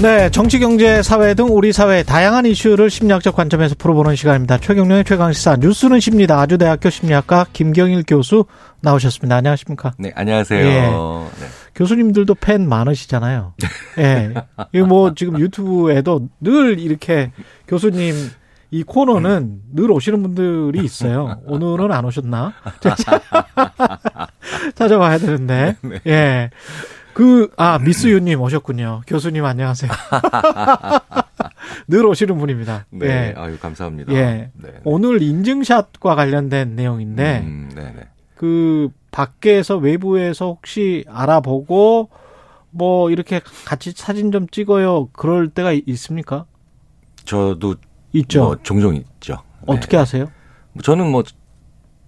네, 정치, 경제, 사회 등 우리 사회의 다양한 이슈를 심리학적 관점에서 풀어보는 시간입니다. 최경련의 최강시사 뉴스는 십니다. 아주대학교 심리학과 김경일 교수 나오셨습니다. 안녕하십니까? 네, 안녕하세요. 예. 네. 교수님들도 팬 많으시잖아요. 예. 이거 뭐 지금 유튜브에도 늘 이렇게 교수님 이 코너는 늘 오시는 분들이 있어요. 오늘은 안 오셨나? 찾아봐야 되는데. 네. 예. 그, 아, 미스유님 오셨군요. 교수님 안녕하세요. 늘 오시는 분입니다. 네. 예. 아유, 감사합니다. 예. 네. 네. 오늘 인증샷과 관련된 내용인데, 음, 네, 네. 그, 밖에서 외부에서 혹시 알아보고, 뭐, 이렇게 같이 사진 좀 찍어요. 그럴 때가 있습니까? 저도 있죠. 뭐 종종 있죠. 네. 어떻게 하세요? 저는 뭐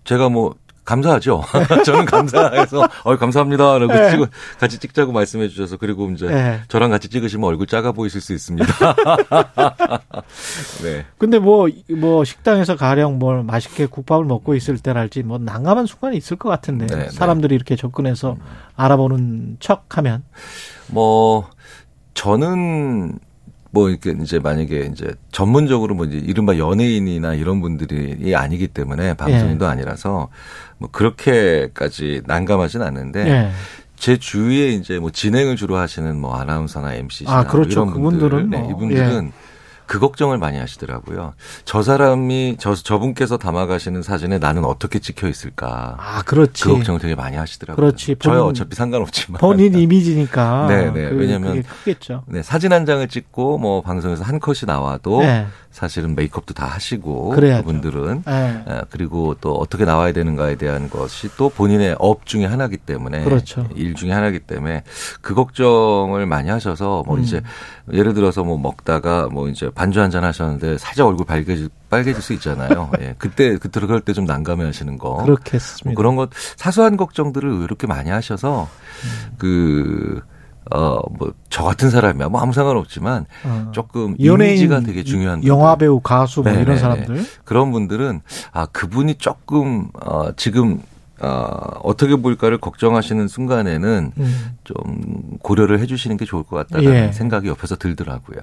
제가 뭐 감사하죠. 저는 감사해서 어 감사합니다라고 네. 찍어 같이 찍자고 말씀해 주셔서 그리고 이제 네. 저랑 같이 찍으시면 얼굴 작아 보이실 수 있습니다. 네. 근데 뭐, 뭐, 식당에서 가령 뭘 맛있게 국밥을 먹고 있을 때랄지 뭐 난감한 순간이 있을 것 같은데. 네, 네. 사람들이 이렇게 접근해서 알아보는 척 하면. 뭐 저는 뭐 이렇게 이제 만약에 이제 전문적으로 뭐 이제 이른바 연예인이나 이런 분들이 아니기 때문에 방송인도 아니라서 뭐 그렇게까지 난감하진 않는데 예. 제 주위에 이제 뭐 진행을 주로 하시는 뭐 아나운서나 MC나 아, 그렇죠. 이런 분들, 그분들은 네, 뭐, 이분들은 그 걱정을 많이 하시더라고요. 저 사람이 저 저분께서 담아가시는 사진에 나는 어떻게 찍혀 있을까? 아, 그렇지. 그 걱정을 되게 많이 하시더라고요. 그렇지. 저야 본인- 어차피 상관없지만 본인 이미지니까. 네, 네. 그, 왜냐면 그게 크겠죠. 네, 사진 한 장을 찍고 뭐 방송에서 한 컷이 나와도 네. 사실은 메이크업도 다 하시고 그래야죠. 그분들은 예. 어, 그리고 또 어떻게 나와야 되는가에 대한 것이 또 본인의 업 중에 하나이기 때문에 그렇죠. 일 중에 하나이기 때문에 그 걱정을 많이 하셔서 뭐 음. 이제 예를 들어서 뭐 먹다가 뭐 이제 반주 한 잔 하셨는데 살짝 얼굴 빨개질 빨개질 수 있잖아요. 예. 그때 그때 그럴 때 좀 난감해 하시는 거. 그렇게 뭐. 그런 것 사소한 걱정들을 이렇게 많이 하셔서 그 어 뭐 저 같은 사람이야 뭐 아무 상관없지만 어. 조금 연예인, 이미지가 되게 중요한 영화 분들. 배우, 가수 뭐 네, 이런 네, 사람들. 그런 분들은 아 그분이 조금 어 지금 어 어떻게 보일까를 걱정하시는 순간에는 음. 좀 고려를 해주시는 게 좋을 것 같다는 예. 생각이 옆에서 들더라고요.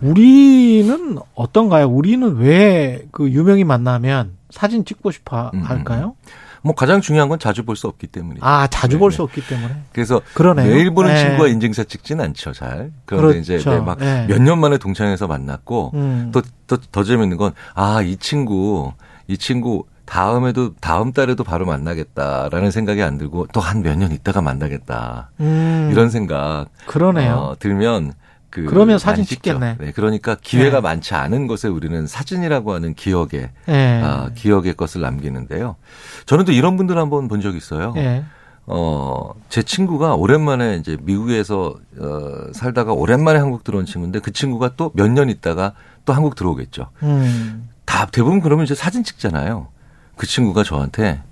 우리는 어떤가요? 우리는 왜 그 유명인 만나면 사진 찍고 싶어 음, 할까요? 뭐 가장 중요한 건 자주 볼 수 없기 때문이죠. 아, 자주 네, 볼 네. 수 없기 때문에. 그래서 그러네요. 매일 보는 네. 친구가 인증샷 찍진 않죠, 잘. 그런데 이제 그렇죠. 막 네. 몇년 만에 동창회에서 만났고 음. 또또더 재밌는 건 아, 이 친구 이 친구 다음에도 다음 달에도 바로 만나겠다라는 생각이 안 들고 또 한 몇 년 있다가 만나겠다. 음, 이런 생각 그러네요. 어, 들면 그 그러면 사진. 찍겠네. 네, 그러니까 기회가 네. 많지 않은 것에 우리는 사진이라고 하는 기억에 예. 아, 기억의 것을 남기는데요. 저는 또 이런 분들 한번 본 적 있어요. 예. 어, 제 친구가 오랜만에 이제 미국에서 어, 살다가 오랜만에 한국 들어온 친구인데 그 친구가 또 몇 년 있다가 또 한국 들어오겠죠. 음. 다 대부분 그러면 이제 사진 찍잖아요. 그 친구가 저한테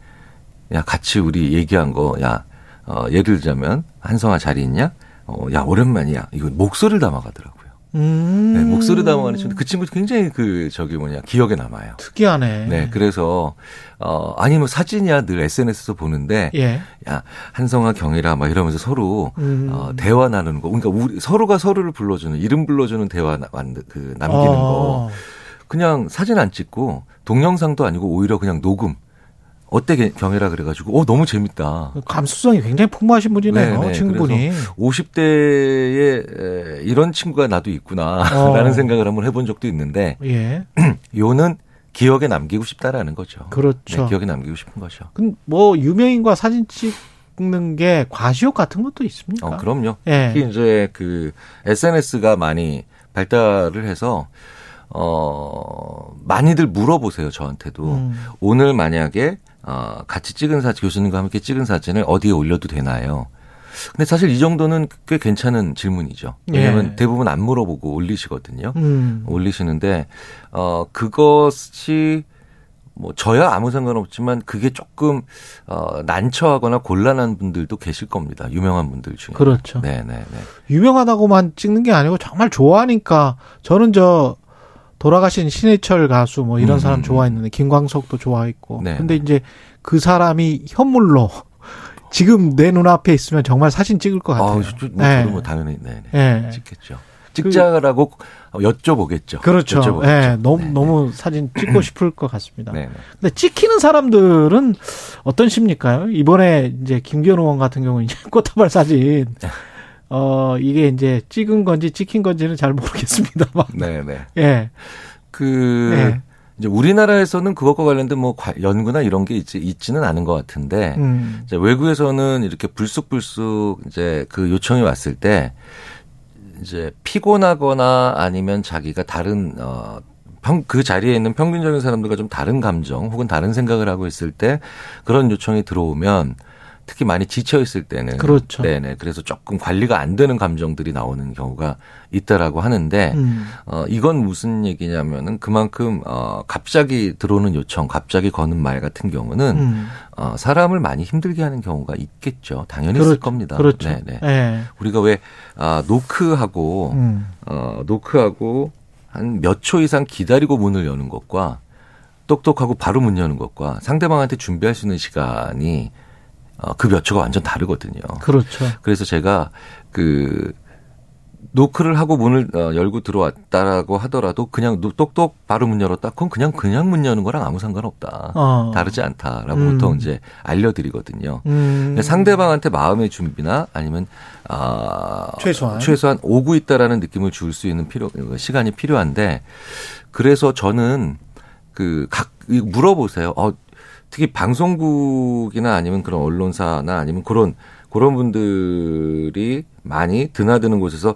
야 같이 우리 얘기한 거야 어, 예를 들자면 한성아 자리 있냐? 어, 야 오랜만이야. 이거 목소리를 담아가더라고요. 음. 네, 목소리 담아가는 친구. 그 친구 굉장히 그 저기 뭐냐 기억에 남아요. 특이하네. 네, 그래서 어 아니 뭐 사진이야 늘 SNS에서 보는데 예. 야 한성아 경이라 막 이러면서 서로 음. 어, 대화 나누는 거. 그러니까 우리 서로가 서로를 불러주는 이름 불러주는 대화 나- 그 남기는 거. 어. 그냥 사진 안 찍고 동영상도 아니고 오히려 그냥 녹음. 어때 게- 경이라 그래가지고 어 너무 재밌다. 감수성이 굉장히 풍부하신 분이네요. 네, 네. 친구분이. 50대에 이런 친구가 나도 있구나라는 어. 생각을 한번 해본 적도 있는데 예. 요는 기억에 남기고 싶다라는 거죠. 그렇죠. 네, 기억에 남기고 싶은 거죠. 그뭐 유명인과 사진 찍는 게 과시욕 같은 것도 있습니까? 어, 그럼요. 예. 특히 이제 그 SNS가 많이 발달을 해서 어 많이들 물어보세요 저한테도 음. 오늘 만약에 어 같이 찍은 사진 교수님과 함께 찍은 사진을 어디에 올려도 되나요? 근데 사실 이 정도는 꽤 괜찮은 질문이죠. 왜냐하면 예. 대부분 안 물어보고 올리시거든요. 음. 올리시는데 어 그것이 뭐 저야 아무 상관없지만 그게 조금 어 난처하거나 곤란한 분들도 계실 겁니다. 유명한 분들 중에. 그렇죠. 네, 네, 네. 유명하다고만 찍는 게 아니고 정말 좋아하니까 저는 저 돌아가신 신해철 가수 뭐 이런 음, 사람 음. 좋아했는데 김광석도 좋아했고 네, 근데 네. 이제 그 사람이 현물로 지금 내 눈앞에 있으면 정말 사진 찍을 것 같아요. 아, 저, 뭐, 네. 저도 뭐 당연히 네, 네. 예. 찍겠죠. 찍자라고 여쭤보겠죠. 그렇죠. 여쭤보겠죠. 예, 너무 네, 너무 사진 찍고 싶을 것 같습니다. 네, 네. 근데 찍히는 사람들은 어떤 심리일까요? 이번에 이제 김기현 의원 같은 경우는 이제 꽃다발 사진 어 이게 이제 찍은 건지 찍힌 건지는 잘 모르겠습니다만 네, 네. 예. 그 네. 이제 우리나라에서는 그것과 관련된 뭐 과- 연구나 이런 게 있지 있지는 않은 것 같은데 음. 이제 외국에서는 이렇게 불쑥불쑥 이제 그 요청이 왔을 때 이제 피곤하거나 아니면 자기가 다른 어. 평, 그 자리에 있는 평균적인 사람들과 좀 다른 감정 혹은 다른 생각을 하고 있을 때 그런 요청이 들어오면 특히 많이 지쳐 있을 때는 그렇죠. 네네 그래서 조금 관리가 안 되는 감정들이 나오는 경우가 있다라고 하는데 음. 어, 이건 무슨 얘기냐면은 그만큼, 어, 갑자기 들어오는 요청, 갑자기 거는 말 같은 경우는, 음. 어, 사람을 많이 힘들게 하는 경우가 있겠죠. 당연히 있을 겁니다. 그렇죠. 네네. 예. 우리가 왜, 아, 노크하고, 음. 어, 노크하고 한 몇 초 이상 기다리고 문을 여는 것과 똑똑하고 바로 문 여는 것과 상대방한테 준비할 수 있는 시간이 어, 그 몇 초가 완전 다르거든요. 그렇죠. 그래서 제가 그 노크를 하고 문을 어, 열고 들어왔다라고 하더라도 그냥 노- 똑똑 바로 문 열었다. 그건 그냥 그냥 문 여는 거랑 아무 상관없다. 어. 다르지 않다라고 음. 보통 이제 알려드리거든요. 음. 상대방한테 마음의 준비나 아니면 아 최소한. 최소한 오고 있다라는 느낌을 줄 수 있는 필요 시간이 필요한데 그래서 저는 그각 물어보세요. 어 특히 방송국이나 아니면 그런 언론사나 아니면 그런 그런 분들이 많이 드나드는 곳에서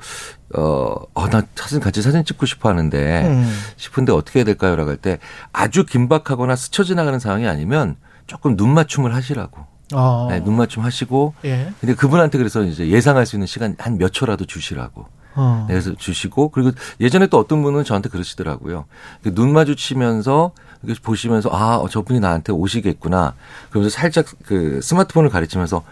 어, 어, 나 사진 같이 사진 찍고 싶어 하는데 음. 싶은데 어떻게 해야 될까요? 라고 할 때 아주 긴박하거나 스쳐 지나가는 상황이 아니면 조금 눈 맞춤을 하시라고. 어. 네, 눈 맞춤 하시고 예. 근데 그분한테 그래서 이제 예상할 수 있는 시간 한 몇 초라도 주시라고. 어. 네, 그래서 주시고 그리고 예전에 또 어떤 분은 저한테 그러시더라고요. 그눈 마주치면서 이렇게 보시면서 아 어, 저분이 나한테 오시겠구나. 그러면서 살짝 그 스마트폰을 가리치면서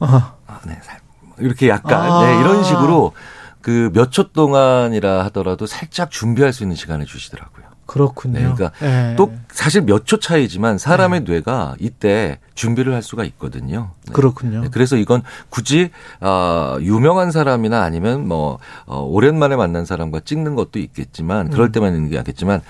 어. 아, 네, 살- 이렇게 약간 아. 네, 이런 식으로 그 몇 초 동안이라 하더라도 살짝 준비할 수 있는 시간을 주시더라고요. 그렇군요. 네, 그러니까 예. 또 사실 몇 초 차이지만 사람의 뇌가 이때 준비를 할 수가 있거든요. 네. 그렇군요. 네, 그래서 이건 굳이 어, 유명한 사람이나 아니면 뭐 어, 오랜만에 만난 사람과 찍는 것도 있겠지만 그럴 음. 때만 있는 게 아겠지만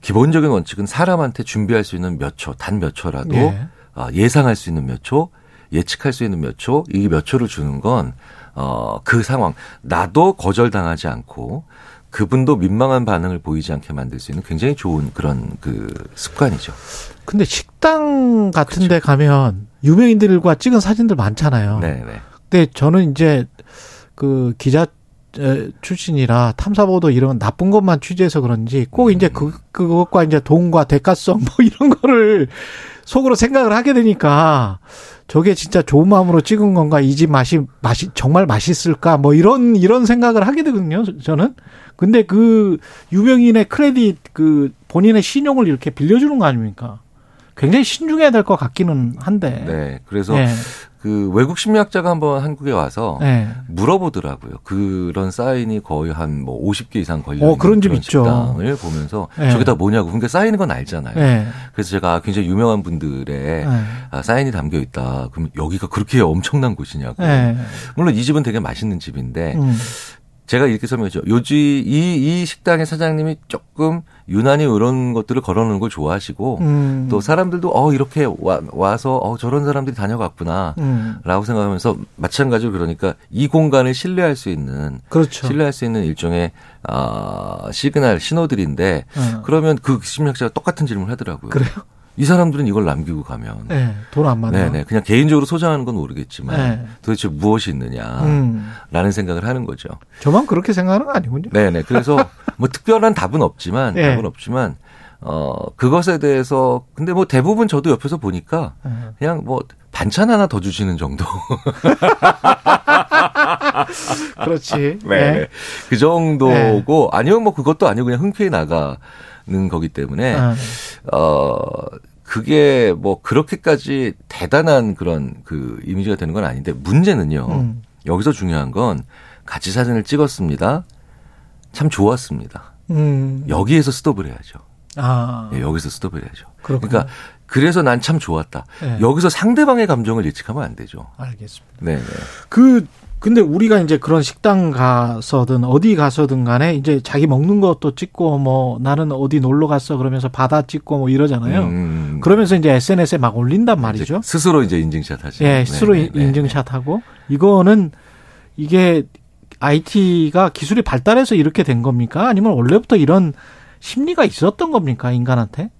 기본적인 원칙은 사람한테 준비할 수 있는 몇 초, 단 몇 초라도 예. 어, 예상할 수 있는 몇 초, 예측할 수 있는 몇 초, 이몇 초를 주는 건 어, 그 상황 나도 거절당하지 않고 그분도 민망한 반응을 보이지 않게 만들 수 있는 굉장히 좋은 그런 그 습관이죠. 근데 식당 같은 데 가면 유명인들과 찍은 사진들 많잖아요. 네, 네. 근데 저는 이제 그 기자 에, 출신이라 탐사보도 이런 나쁜 것만 취재해서 그런지 꼭 이제 그 그것과 이제 돈과 대가성 뭐 이런 거를 속으로 생각을 하게 되니까 저게 진짜 좋은 마음으로 찍은 건가? 이 집 맛이 맛이 정말 맛있을까? 뭐 이런 이런 생각을 하게 되거든요 저는. 근데 그 유명인의 크레딧 그 본인의 신용을 이렇게 빌려주는 거 아닙니까? 굉장히 신중해야 될 것 같기는 한데. 네. 그래서 예. 그 외국 심리학자가 한번 한국에 와서 예. 물어보더라고요. 그런 사인이 거의 한 뭐 50개 이상 걸려 어, 있는 그런 집 있죠. 식당을 보면서 네. 저게 다 뭐냐고. 근데 사인인 건 알잖아요. 예. 그래서 제가 굉장히 유명한 분들의 예. 아, 사인이 담겨 있다. 그럼 여기가 그렇게 엄청난 곳이냐고. 예. 물론 이 집은 되게 맛있는 집인데 음. 제가 이렇게 설명했죠. 요지 이, 이 식당의 사장님이 조금 유난히 이런 것들을 걸어놓는 걸 좋아하시고 음. 또 사람들도 어 이렇게 와, 와서 어 저런 사람들이 다녀갔구나. 음. 라고 생각하면서 마찬가지로 그러니까 이 공간을 신뢰할 수 있는 그렇죠. 신뢰할 수 있는 일종의 아 시그널 신호들인데 어. 그러면 그 심리학자가 똑같은 질문을 하더라고요. 그래요? 이 사람들은 이걸 남기고 가면 네, 돈안 많아. 네네 그냥 개인적으로 소장하는 건 모르겠지만 네. 도대체 무엇이 있느냐라는 음. 생각을 하는 거죠. 저만 그렇게 생각하는 거 아니군요. 네 네 그래서 뭐 특별한 답은 없지만 네. 답은 없지만 어 그것에 대해서 근데 뭐 대부분 저도 옆에서 보니까 어. 그냥 뭐 반찬 하나 더 주시는 정도. 그렇지. 네. 그 정도고 네. 아니면 뭐 그것도 아니고 그냥 흔쾌히 나가 거기 때문에 아, 어 그게 뭐 그렇게까지 대단한 그런 그 이미지가 되는 건 아닌데 문제는요. 음. 여기서 중요한 건 같이 사진을 찍었습니다. 참 좋았습니다. 음. 여기에서 스톱을 해야죠. 아, 예, 여기서 스톱을 해야죠. 그렇군요. 그러니까 그래서 난 참 좋았다. 예. 여기서 상대방의 감정을 예측하면 안 되죠. 알겠습니다. 네, 네. 그 근데 우리가 이제 그런 식당 가서든 어디 가서든 간에 이제 자기 먹는 것도 찍고 뭐 나는 어디 놀러 갔어 그러면서 바다 찍고 뭐 이러잖아요. 음, 그러면서 이제 SNS에 막 올린단 말이죠. 이제 스스로 이제 인증샷 하죠. 예, 스스로 인증샷 하고 이거는 이게 IT가 기술이 발달해서 이렇게 된 겁니까? 아니면 원래부터 이런 심리가 있었던 겁니까 인간한테?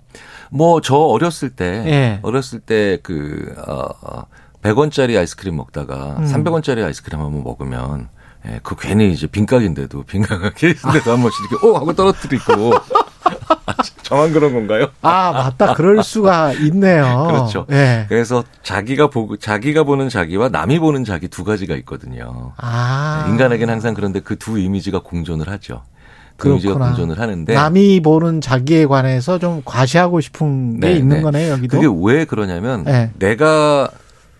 뭐 저 어렸을 때 예. 어렸을 때 그 어, 어, 100원짜리 아이스크림 먹다가 음. 300원짜리 아이스크림 한번 먹으면 예, 그 괜히 이제 빈각인데도 빈각 케이스인데도 한 번씩 이렇게 오 하고 떨어뜨리고 아, 저만 그런 건가요? 아 맞다, 그럴 수가 있네요. 그렇죠. 예. 그래서 자기가 보고 자기가 보는 자기와 남이 보는 자기 두 가지가 있거든요. 아 인간에게는 항상 그런데 그 두 이미지가 공존을 하죠. 그 이미지가. 공존을 하는데 남이 보는 자기에 관해서 좀 과시하고 싶은 게 네, 있는 네. 거네요 여기도. 그게 왜 그러냐면 네. 내가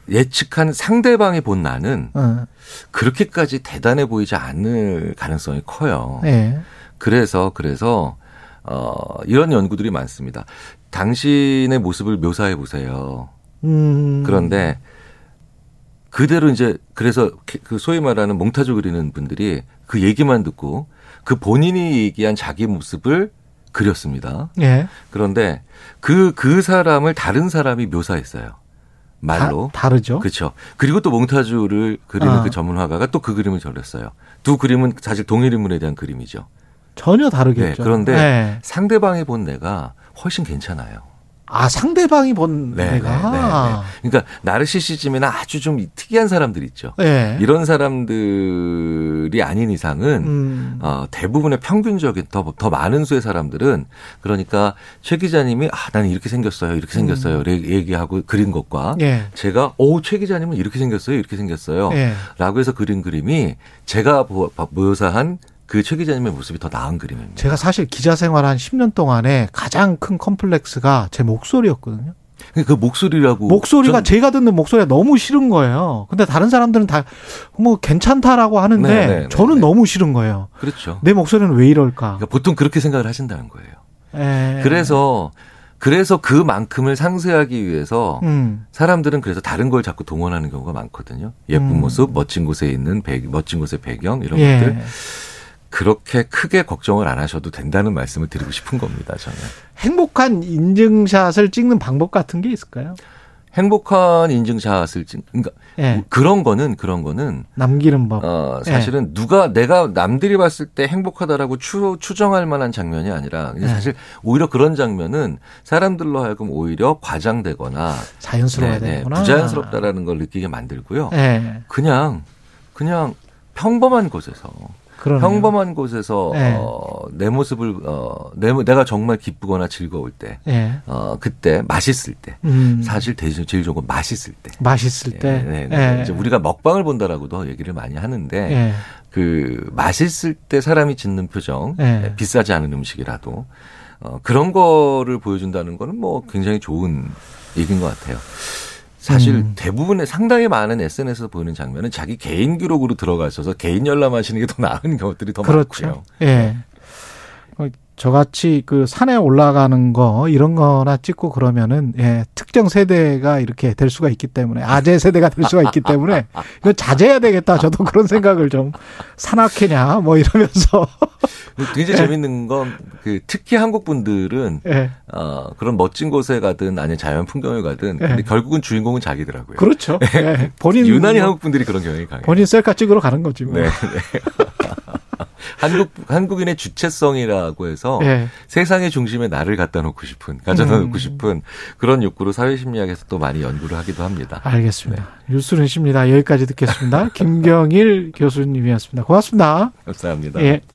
예측한 상대방이 본 나는 어, 그렇게까지 대단해 보이지 않을 가능성이 커요. 예. 그래서 그래서 어 이런 연구들이 많습니다. 당신의 모습을 묘사해 보세요. 음. 그런데 그대로 이제 그래서 그 소위 말하는 몽타주 그리는 분들이 그 얘기만 듣고 그 본인이 얘기한 자기 모습을 그렸습니다. 예. 그런데 그, 그 사람을 다른 사람이 묘사했어요. 말로. 다, 다르죠. 그렇죠. 그리고 또 몽타주를 그리는 아. 그 전문 화가가 또 그 그림을 그렸어요. 두 그림은 사실 동일 인물에 대한 그림이죠. 전혀 다르겠죠. 네, 그런데 예. 상대방이 본 내가 훨씬 괜찮아요. 아 상대방이 본 네, 내가. 네, 네, 네. 그러니까 나르시시즘이나 아주 좀 특이한 사람들 있죠. 예. 이런 사람들이 아닌 이상은 음. 어, 대부분의 평균적인 더, 더 많은 수의 사람들은 그러니까 최 기자님이 아 나는 이렇게 생겼어요 이렇게 생겼어요 음. 얘기하고 그린 것과 예. 제가 오최 기자님은 이렇게 생겼어요 이렇게 생겼어요 예. 라고 해서 그린 그림이 제가 보- 묘사한 그 최 기자님의 모습이 더 나은 그림입니다. 제가 사실 기자 생활 한 10년 동안에 가장 큰 컴플렉스가 제 목소리였거든요. 그 목소리라고 목소리가 전- 제가 듣는 목소리가 너무 싫은 거예요. 근데 다른 사람들은 다 뭐 괜찮다라고 하는데 네, 네, 네, 저는 네. 너무 싫은 거예요. 그렇죠. 내 목소리는 왜 이럴까? 그러니까 보통 그렇게 생각을 하신다는 거예요. 예. 그래서 그래서 그만큼을 상쇄하기 위해서 음. 사람들은 그래서 다른 걸 자꾸 동원하는 경우가 많거든요. 예쁜 음. 모습, 멋진 곳에 있는 배, 멋진 곳의 배경 이런 예. 것들 그렇게 크게 걱정을 안 하셔도 된다는 말씀을 드리고 싶은 겁니다. 저는 행복한 인증샷을 찍는 방법 같은 게 있을까요? 행복한 인증샷을 찍, 그러니까 예. 그런 거는 그런 거는 남기는 법. 어 사실은 누가 내가 남들이 봤을 때 행복하다라고 추, 추정할 만한 장면이 아니라 네. 사실 오히려 그런 장면은 사람들로 하여금 오히려 과장되거나 자연스러워야 네, 네, 되는구나. 부자연스럽다라는 걸 느끼게 만들고요. 예. 그냥 그냥 평범한 곳에서 그러네요. 평범한 곳에서 네. 어, 내 모습을 어, 내, 내가 정말 기쁘거나 즐거울 때, 예. 어, 그때 맛있을 때, 음. 사실 대신 제일 좋은 건 맛있을 때. 맛있을 때. 네, 네. 예. 이제 우리가 먹방을 본다라고도 얘기를 많이 하는데 예. 그 맛있을 때 사람이 짓는 표정, 네. 네, 비싸지 않은 음식이라도 어, 그런 거를 보여준다는 거는 뭐 굉장히 좋은 얘기인 것 같아요. 사실 음. 대부분의 상당히 많은 SNS에서 보이는 장면은 자기 개인 기록으로 들어가셔서 개인 열람하시는 게 더 나은 것들이 더 그렇죠. 많고요. 예. 어, 저같이 그 산에 올라가는 거 이런 거나 찍고 그러면은 예, 특정 세대가 이렇게 될 수가 있기 때문에 아재 세대가 될 수가 있기 때문에 이거 자제해야 되겠다. 저도 그런 생각을 좀 산악회냐 뭐 이러면서 굉장히 재밌는 건 그 특히 한국 분들은 예. 어, 그런 멋진 곳에 가든 아니면 자연 풍경을 가든 근데 네. 결국은 주인공은 자기더라고요. 그렇죠. 예. 본인 유난히 뭐, 한국 분들이 그런 경향이 강해요. 본인 셀카 찍으러 가는 거지 뭐. 네, 네. 한국 한국인의 주체성이라고 해서 예. 세상의 중심에 나를 갖다 놓고 싶은 가져다 놓고 음. 싶은 그런 욕구로 사회 심리학에서 또 많이 연구를 하기도 합니다. 알겠습니다. 뉴스는 십니다. 여기까지 듣겠습니다. 김경일 교수님이었습니다. 고맙습니다. 감사합니다. 예.